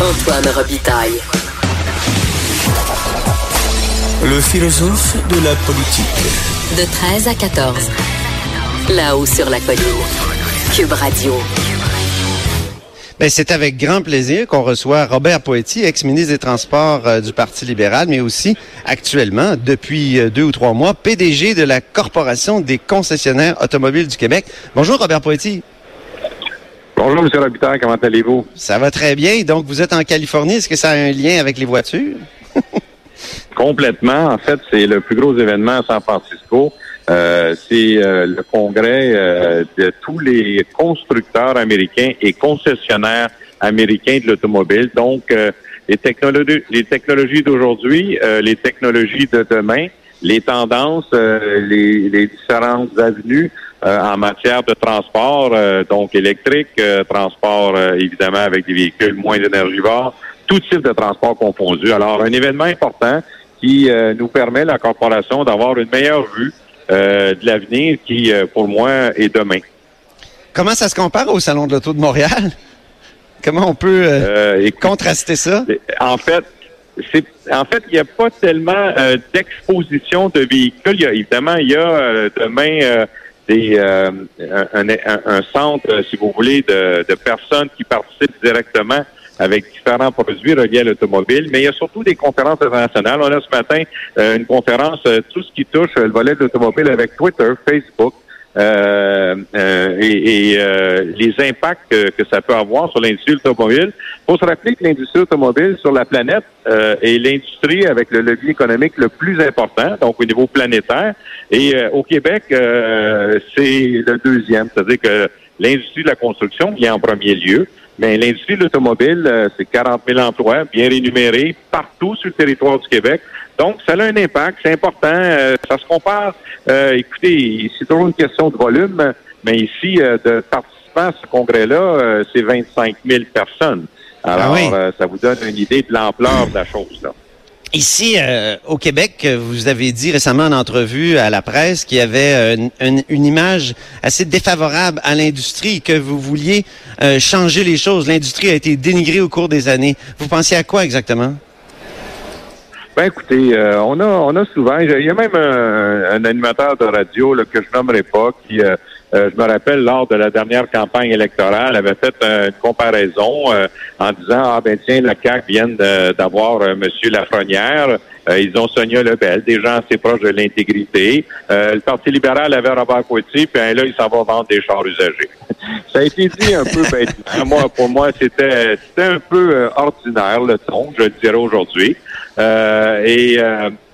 Antoine Robitaille. Le philosophe de la politique. De 13 à 14. Là-haut sur la colline. Cube Radio. Ben, c'est avec grand plaisir qu'on reçoit Robert Poetti, ex-ministre des Transports euh, du Parti libéral, mais aussi actuellement, depuis euh, deux ou trois mois, PDG de la Corporation des concessionnaires automobiles du Québec. Bonjour Robert Poetti. Bonjour, M. Robitaille, comment allez-vous? Ça va très bien. Donc, vous êtes en Californie. Est-ce que ça a un lien avec les voitures? Complètement. En fait, c'est le plus gros événement à San Francisco. Euh, c'est euh, le congrès euh, de tous les constructeurs américains et concessionnaires américains de l'automobile. Donc, les technologies, les technologies d'aujourd'hui, les technologies de demain, les tendances, les, les, différentes avenues en matière de transport, donc électrique, transport évidemment avec des véhicules moins énergivores, tout type de transport confondu. Alors, un événement important qui nous permet, la corporation, d'avoir une meilleure vue euh, de l'avenir qui, euh, pour moi, est demain. Comment ça se compare au Salon de l'Auto de Montréal? Comment on peut euh, contraster ça? En fait, c'est en fait, il n'y a pas tellement d'exposition de véhicules. Il y a, évidemment, il y a demain des, un, centre, si vous voulez, de, de personnes qui participent directement avec différents produits reliés à l'automobile, mais il y a surtout des conférences internationales. On a ce matin euh, une conférence, euh, tout ce qui touche le volet de l'automobile avec Twitter, Facebook, euh, et, les impacts que, ça peut avoir sur l'industrie automobile. Il faut se rappeler que l'industrie automobile sur la planète est l'industrie avec le levier économique le plus important, donc au niveau planétaire. Et au Québec, c'est le deuxième, c'est-à-dire que l'industrie de la construction vient en premier lieu. Mais l'industrie de l'automobile, euh, c'est 40 000 emplois bien rémunérés partout sur le territoire du Québec. Donc, ça a un impact, c'est important. Euh, ça se compare. Euh, écoutez, c'est toujours une question de volume, mais ici, de participants à ce congrès-là, c'est 25 000 personnes. Alors, ah ça vous donne une idée de l'ampleur de la chose. là. Ici, euh, au Québec, vous avez dit récemment en entrevue à la presse qu'il y avait euh, une, image assez défavorable à l'industrie, que vous vouliez euh, changer les choses. L'industrie a été dénigrée au cours des années. Vous pensiez à quoi exactement? Ben écoutez, on a on a souvent, il y a même un, animateur de radio là, que je nommerai pas qui euh, je me rappelle, lors de la dernière campagne électorale, avait fait une comparaison euh, en disant, ah ben tiens, la CAQ vient d'avoir euh, M. Lafrenière. ils ont Sonia Lebel, des gens assez proches de l'intégrité. le Parti libéral avait Robert Poitiers, puis là, il s'en va vendre des chars usagés. Ça a été dit un peu bêtement. Moi, pour moi, c'était un peu ordinaire, le ton, je le dirais aujourd'hui. et,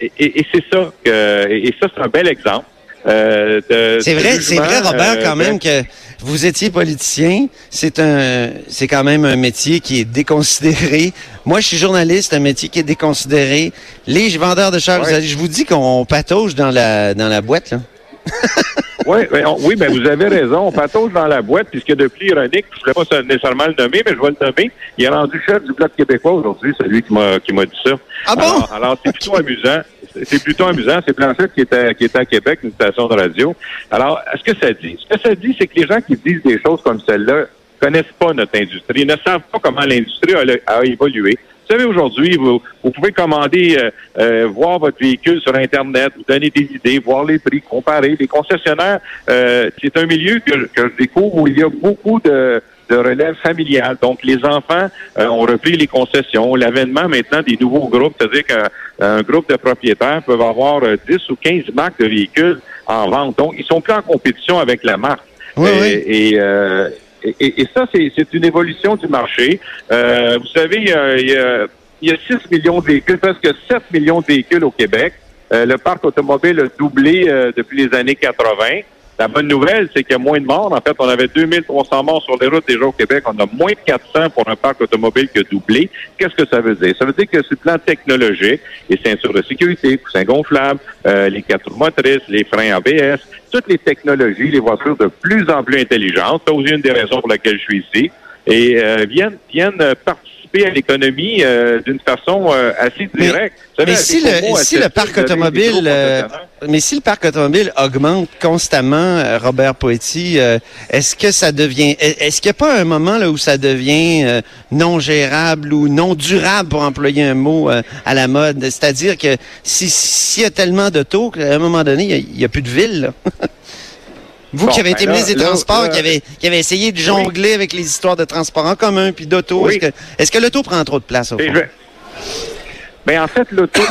et, et c'est ça que et ça, c'est un bel exemple euh, c'est vrai, c'est vrai, Robert, quand euh, même que vous étiez politicien. C'est un, c'est quand même un métier qui est déconsidéré. Moi, je suis journaliste, un métier qui est déconsidéré. Les vendeurs de chars, je vous dis qu'on patauge dans la dans la boîte là. oui, ben, oui, ben vous avez raison. On patauge dans la boîte, puisque depuis ironique, je ne voulais pas nécessairement le nommer, mais je vais le nommer. Il est rendu chef du Bloc québécois aujourd'hui, celui qui m'a qui m'a dit ça. Ah bon? Alors, c'est plutôt amusant. C'est plutôt amusant. C'est Blanchette qui était, qui était à Québec, une station de radio. Alors, ce que ça dit? Ce que ça dit, c'est que les gens qui disent des choses comme celle-là connaissent pas notre industrie, ne savent pas comment l'industrie a, évolué. Vous savez, aujourd'hui, vous, pouvez commander, euh, euh, voir votre véhicule sur Internet, vous donner des idées, voir les prix, comparer. Les concessionnaires, euh, c'est un milieu que, que je découvre où il y a beaucoup de, de relève familiale. Donc, les enfants euh, ont repris les concessions. L'avènement maintenant des nouveaux groupes, c'est-à-dire qu'un groupe de propriétaires peuvent avoir 10 euh, ou 15 marques de véhicules en vente. Donc, ils sont plus en compétition avec la marque. Oui, oui. Et, euh, et, et, ça, c'est une évolution du marché. vous savez, il y, a, il y a 6 millions de véhicules, presque 7 millions de véhicules au Québec. le parc automobile a doublé depuis les années 80. La bonne nouvelle, c'est qu'il y a moins de morts. En fait, on avait 2300 morts sur les routes déjà au Québec. On a moins de 400 pour un parc automobile qui a doublé. Qu'est-ce que ça veut dire? Ça veut dire que sur le plan technologique, les ceintures de sécurité, coussins gonflables, euh, les quatre roues motrices, les freins ABS, toutes les technologies, les voitures de plus en plus intelligentes, c'est aussi une des raisons pour laquelle je suis ici, et euh, viennent, viennent participer à l'économie euh, d'une façon assez directe. Mais, si, le, si le parc automobile mais si le parc automobile augmente constamment, euh, Robert Poetti, euh, est-ce que ça devient, est-ce qu'il n'y a pas un moment là où ça devient non gérable ou non durable, pour employer un mot à la mode? C'est-à-dire que s'il y a tellement de taux qu'à un moment donné, il n'y a, plus de ville. Vous qui avez été ben ministre des Transports, qui, avez, qui avez essayé de jongler avec les histoires de transport en commun puis d'auto, est-ce que, est que l'auto prend trop de place au fond? Ben, en fait, l'auto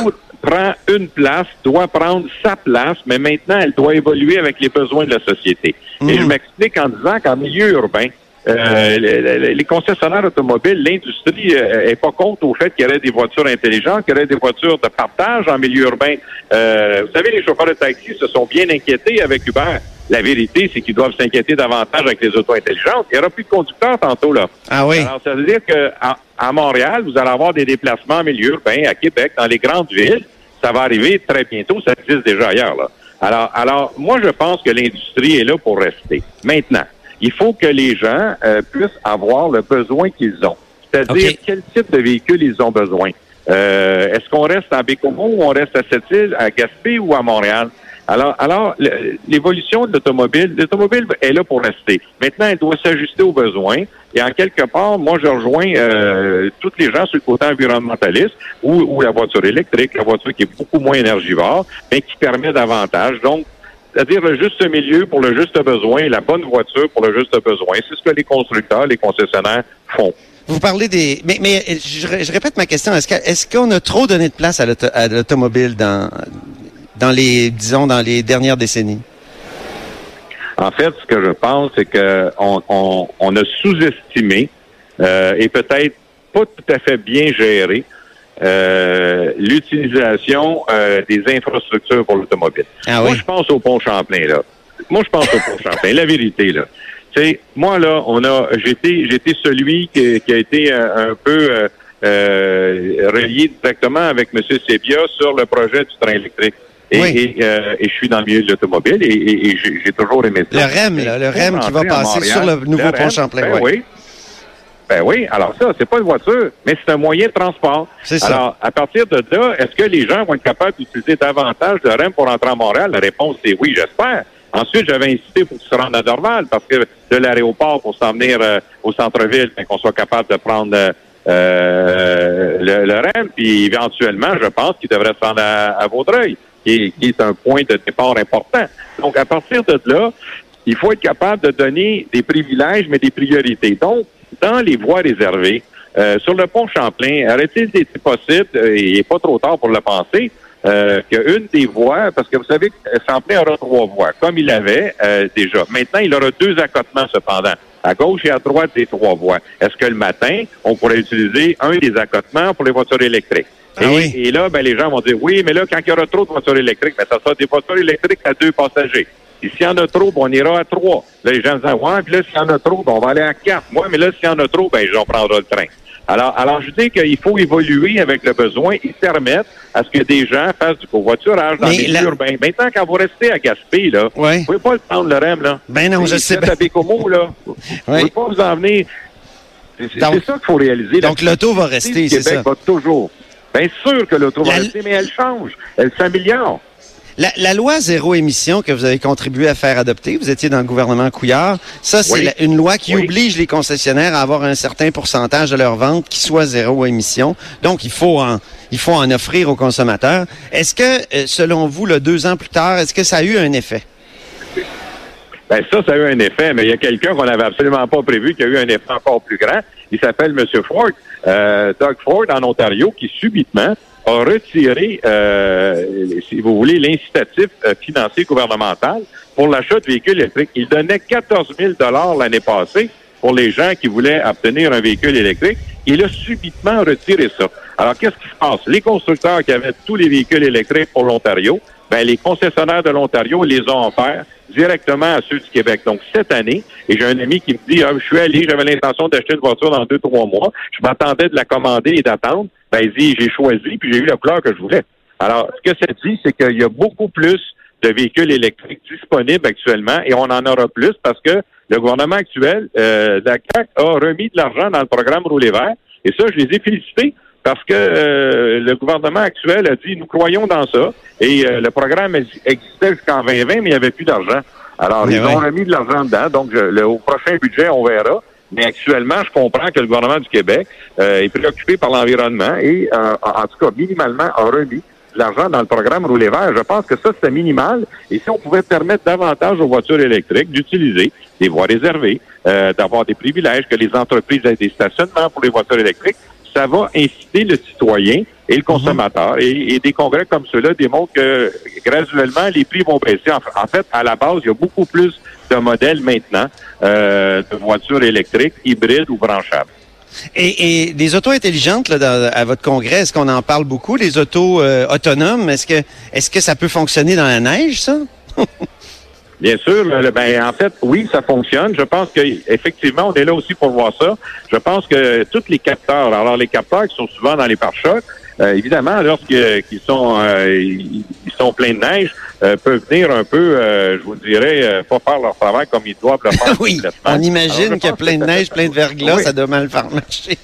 prend une place, doit prendre sa place, mais maintenant, elle doit évoluer avec les besoins de la société. Et je mhm. m'explique en disant qu'en milieu urbain, euh, les, concessionnaires automobiles, l'industrie n'est euh, pas contre au fait qu'il y aurait des voitures intelligentes, qu'il y aurait des voitures de partage en milieu urbain. Euh, vous savez, les chauffeurs de taxi se sont bien inquiétés avec Uber. La vérité, c'est qu'ils doivent s'inquiéter davantage avec les autos intelligentes. Il n'y aura plus de conducteurs tantôt, là. Ah oui. Alors, ça veut dire qu'à à Montréal, vous allez avoir des déplacements en milieu urbain, à Québec, dans les grandes villes. Ça va arriver très bientôt. Ça existe déjà ailleurs, là. Alors, alors, moi, je pense que l'industrie est là pour rester. Maintenant, il faut que les gens euh, puissent avoir le besoin qu'ils ont. C'est-à-dire quel type de véhicule ils ont besoin? Euh, est-ce qu'on reste à Bécomo ou on reste à Sept-Îles, à Gaspé ou à Montréal? Alors, alors l'évolution de l'automobile, l'automobile est là pour rester. Maintenant, elle doit s'ajuster aux besoins. Et en quelque part, moi, je rejoins euh, toutes les gens sur le côté environnementaliste ou, ou la voiture électrique, la voiture qui est beaucoup moins énergivore, mais qui permet davantage. Donc, c'est-à-dire le juste milieu pour le juste besoin, la bonne voiture pour le juste besoin. C'est ce que les constructeurs, les concessionnaires font. Vous parlez des... Mais, mais je, répète ma question. Est-ce qu'on a trop donné de place à l'automobile dans, dans les, disons, dans les dernières décennies? En fait, ce que je pense, c'est qu'on on, on, a sous-estimé euh, et peut-être pas tout à fait bien géré euh, l'utilisation euh, des infrastructures pour l'automobile. Ah moi, je pense au pont Champlain, là. Moi, je pense au pont Champlain. La vérité, là. sais, moi, là, on a, j'étais, j'étais celui qui, qui, a été un, peu relié directement avec M. Sebia sur le projet du train électrique. Et, euh, et, je suis dans le milieu de l'automobile et, et j'ai toujours aimé ça. Le REM, là, le REM qui va passer sur le nouveau pont Champlain. Ben oui. Ben oui. Alors ça, c'est pas une voiture, mais c'est un moyen de transport. C'est ça. Alors, à partir de là, est-ce que les gens vont être capables d'utiliser davantage le REM pour entrer à Montréal? La réponse est oui, j'espère. Ensuite, j'avais insisté pour qu'ils se rendent à Dorval parce que de l'aéroport pour s'en venir euh, au centre-ville, ben, qu'on soit capable de prendre euh, le, le, REM, puis éventuellement, je pense qu'ils devraient se rendre à, à Vaudreuil qui est, un point de départ important. Donc, à partir de là, il faut être capable de donner des privilèges, mais des priorités. Donc, dans les voies réservées, euh, sur le pont Champlain, aurait-il été possible, euh, et pas trop tard pour le penser, euh, qu'une des voies, parce que vous savez que Champlain aura trois voies, comme il avait euh, déjà. Maintenant, il aura deux accotements cependant, à gauche et à droite des trois voies. Est-ce que le matin, on pourrait utiliser un des accotements pour les voitures électriques? Ah et, là, ben, les gens vont dire, oui, mais là, quand il y aura trop de voitures électriques, ben, ça sera des voitures électriques à deux passagers. Et s'il y en a trop, ben, on ira à trois. Là, les gens disent, ouais, puis là, s'il y en a trop, ben, on va aller à quatre. Moi, mais là, s'il y en a trop, ben, j'en prendrai le train. Alors, alors, je dis qu'il faut évoluer avec le besoin et permettre à ce que des gens fassent du covoiturage dans les la... urbains. Maintenant, quand vous restez à Gaspé, là, ouais. vous pouvez pas le prendre le REM, là. Ben non, je sais pas. à Bécomo, là. Vous ne pouvez pas vous en venir. C'est ça qu'il faut réaliser. Donc, l'auto va rester, c'est ça. va toujours. Bien sûr que l'auto va rester, mais elle change. Elle s'améliore. La, la, loi zéro émission que vous avez contribué à faire adopter, vous étiez dans le gouvernement Couillard, ça c'est oui. une loi qui oui. oblige les concessionnaires à avoir un certain pourcentage de leur vente qui soit zéro émission. Donc il faut en, il faut en offrir aux consommateurs. Est-ce que, selon vous, le deux ans plus tard, est-ce que ça a eu un effet? Ben ça, ça a eu un effet, mais il y a quelqu'un qu'on n'avait absolument pas prévu qui a eu un effet encore plus grand. Il s'appelle M. Ford, euh, Doug Ford en Ontario, qui subitement a retiré, euh, si vous voulez, l'incitatif euh, financier gouvernemental pour l'achat de véhicules électriques. Il donnait 14 000 l'année passée pour les gens qui voulaient obtenir un véhicule électrique. Il a subitement retiré ça. Alors, qu'est-ce qui se passe? Les constructeurs qui avaient tous les véhicules électriques pour l'Ontario, ben, les concessionnaires de l'Ontario les ont offerts directement à ceux du Québec. Donc, cette année, et j'ai un ami qui me dit, ah, je suis allé, j'avais l'intention d'acheter une voiture dans deux, trois mois. Je m'attendais de la commander et d'attendre. Ben, il dit, j'ai choisi, puis j'ai eu la couleur que je voulais. Alors, ce que ça dit, c'est qu'il y a beaucoup plus de véhicules électriques disponibles actuellement et on en aura plus parce que le gouvernement actuel, euh, la CAQ, a remis de l'argent dans le programme Rouler vert. Et ça, je les ai félicités parce que euh, le gouvernement actuel a dit, nous croyons dans ça, et euh, le programme existait jusqu'en 2020, mais il n'y avait plus d'argent. Alors, ils ont remis de l'argent dedans, donc le, au prochain budget, on verra. Mais actuellement, je comprends que le gouvernement du Québec euh, est préoccupé par l'environnement et, en tout cas, minimalement, a remis de l'argent dans le programme Rouler Vert. Je pense que ça, c'est minimal. Et si on pouvait permettre davantage aux voitures électriques d'utiliser des voies réservées, d'avoir des privilèges, que les entreprises aient des stationnements pour les voitures électriques, ça va inciter le citoyen et le consommateur. et, des congrès comme ceux-là démontrent que graduellement, les prix vont baisser. En, fait, à la base, il y a beaucoup plus de modèles maintenant euh, de voitures électriques, hybrides ou branchables. Et, des autos intelligentes là, à votre congrès, est-ce qu'on en parle beaucoup, les autos euh, autonomes? Est-ce que est-ce que ça peut fonctionner dans la neige, ça? Bien sûr, ben, en fait, oui, ça fonctionne. Je pense qu'effectivement, on est là aussi pour voir ça. Je pense que tous les capteurs, alors les capteurs qui sont souvent dans les pare-chocs, euh, évidemment, lorsqu'ils sont euh, ils sont pleins de neige, euh, peuvent venir un peu, je vous dirais, pas faire leur travail comme ils doivent le faire. oui, on imagine qu'il y a plein de neige, plein de verglas, ça doit mal faire marcher.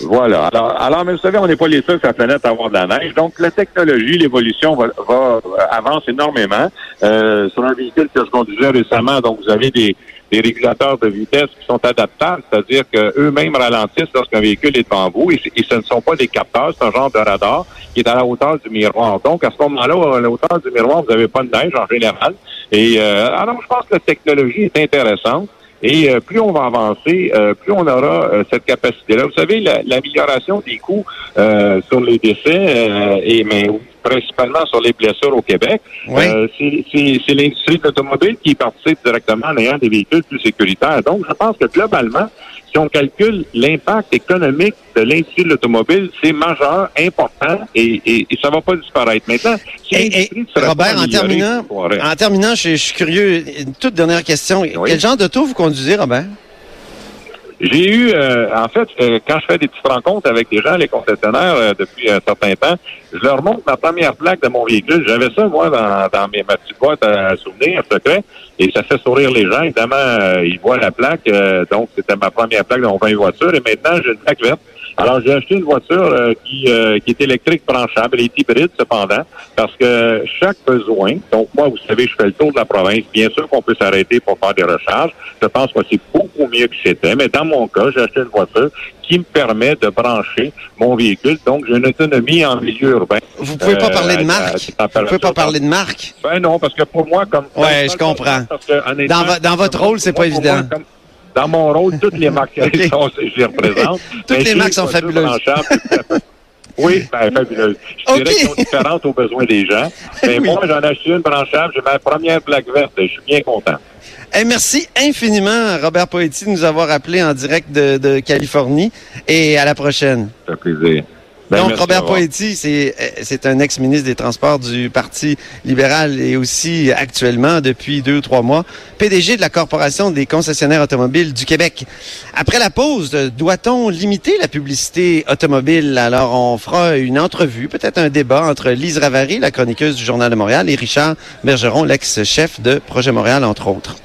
Voilà. Alors, alors, mais vous savez, on n'est pas les seuls sur la planète à avoir de la neige. Donc, la technologie, l'évolution va, va avance énormément. Euh, sur un véhicule que je conduisais récemment, donc vous avez des, des régulateurs de vitesse qui sont adaptables, c'est-à-dire qu'eux-mêmes ralentissent lorsqu'un véhicule est devant vous et, ce ne sont pas des capteurs, c'est un genre de radar qui est à la hauteur du miroir. Donc, à ce moment-là, à la hauteur du miroir, vous n'avez pas de neige en général. Et euh, alors, je pense que la technologie est intéressante. Et euh, plus on va avancer, euh, plus on aura euh, cette capacité-là. Vous savez, l'amélioration des coûts sur les décès et mais principalement sur les blessures au Québec, c'est l'industrie de l'automobile qui participe directement en ayant des véhicules plus sécuritaires. Donc, je pense que globalement, si on calcule l'impact économique de l'industrie de l'automobile, c'est majeur, important et, et, ça va pas disparaître. Maintenant, si Robert, en terminant, en terminant, je, suis curieux, une toute dernière question. Quel genre d'auto vous conduisez, Robert? J'ai eu, euh, en fait, euh, quand je fais des petites rencontres avec des gens, les concessionnaires, euh, depuis un certain temps, je leur montre ma première plaque de mon véhicule. J'avais ça, moi, dans, dans mes, ma petite boîte à souvenirs secret, et ça fait sourire les gens. Évidemment, ils voient la plaque, donc c'était ma première plaque de mon 20 voiture, et maintenant, j'ai une plaque verte. Alors, j'ai acheté une voiture euh, qui, euh, qui est électrique branchable. Elle est hybride, cependant, parce que chaque besoin, donc moi, vous savez, je fais le tour de la province. Bien sûr qu'on peut s'arrêter pour faire des recharges. Je pense que c'est beaucoup mieux que c'était. Mais dans mon cas, j'ai acheté une voiture qui me permet de brancher mon véhicule. Donc, j'ai une autonomie en milieu urbain. Vous pouvez pas parler de euh, marque? Vous pouvez pas parler de marque? Ben non, parce que pour moi, comme... Ouais, je comprends. dans, dans votre rôle, c'est pas évident dans mon rôle, toutes les marques okay. je les représente. toutes les marques sont fabuleuses. Oui, ben, fabuleuses. Je dirais qu'elles sont différentes aux besoins des gens. Mais moi, j'en ai acheté une branchable. J'ai ma première plaque verte. Je suis bien content. merci infiniment, Robert Poetti, de nous avoir appelé en direct de, de Californie. Et à la prochaine. Ça fait plaisir. Ben, Donc, Robert Poetti, c'est un ex-ministre des Transports du Parti libéral et aussi actuellement, depuis deux ou trois mois, PDG de la Corporation des concessionnaires automobiles du Québec. Après la pause, doit-on limiter la publicité automobile? Alors, on fera une entrevue, peut-être un débat entre Lise Ravary, la chroniqueuse du Journal de Montréal, et Richard Bergeron, l'ex-chef de Projet Montréal, entre autres.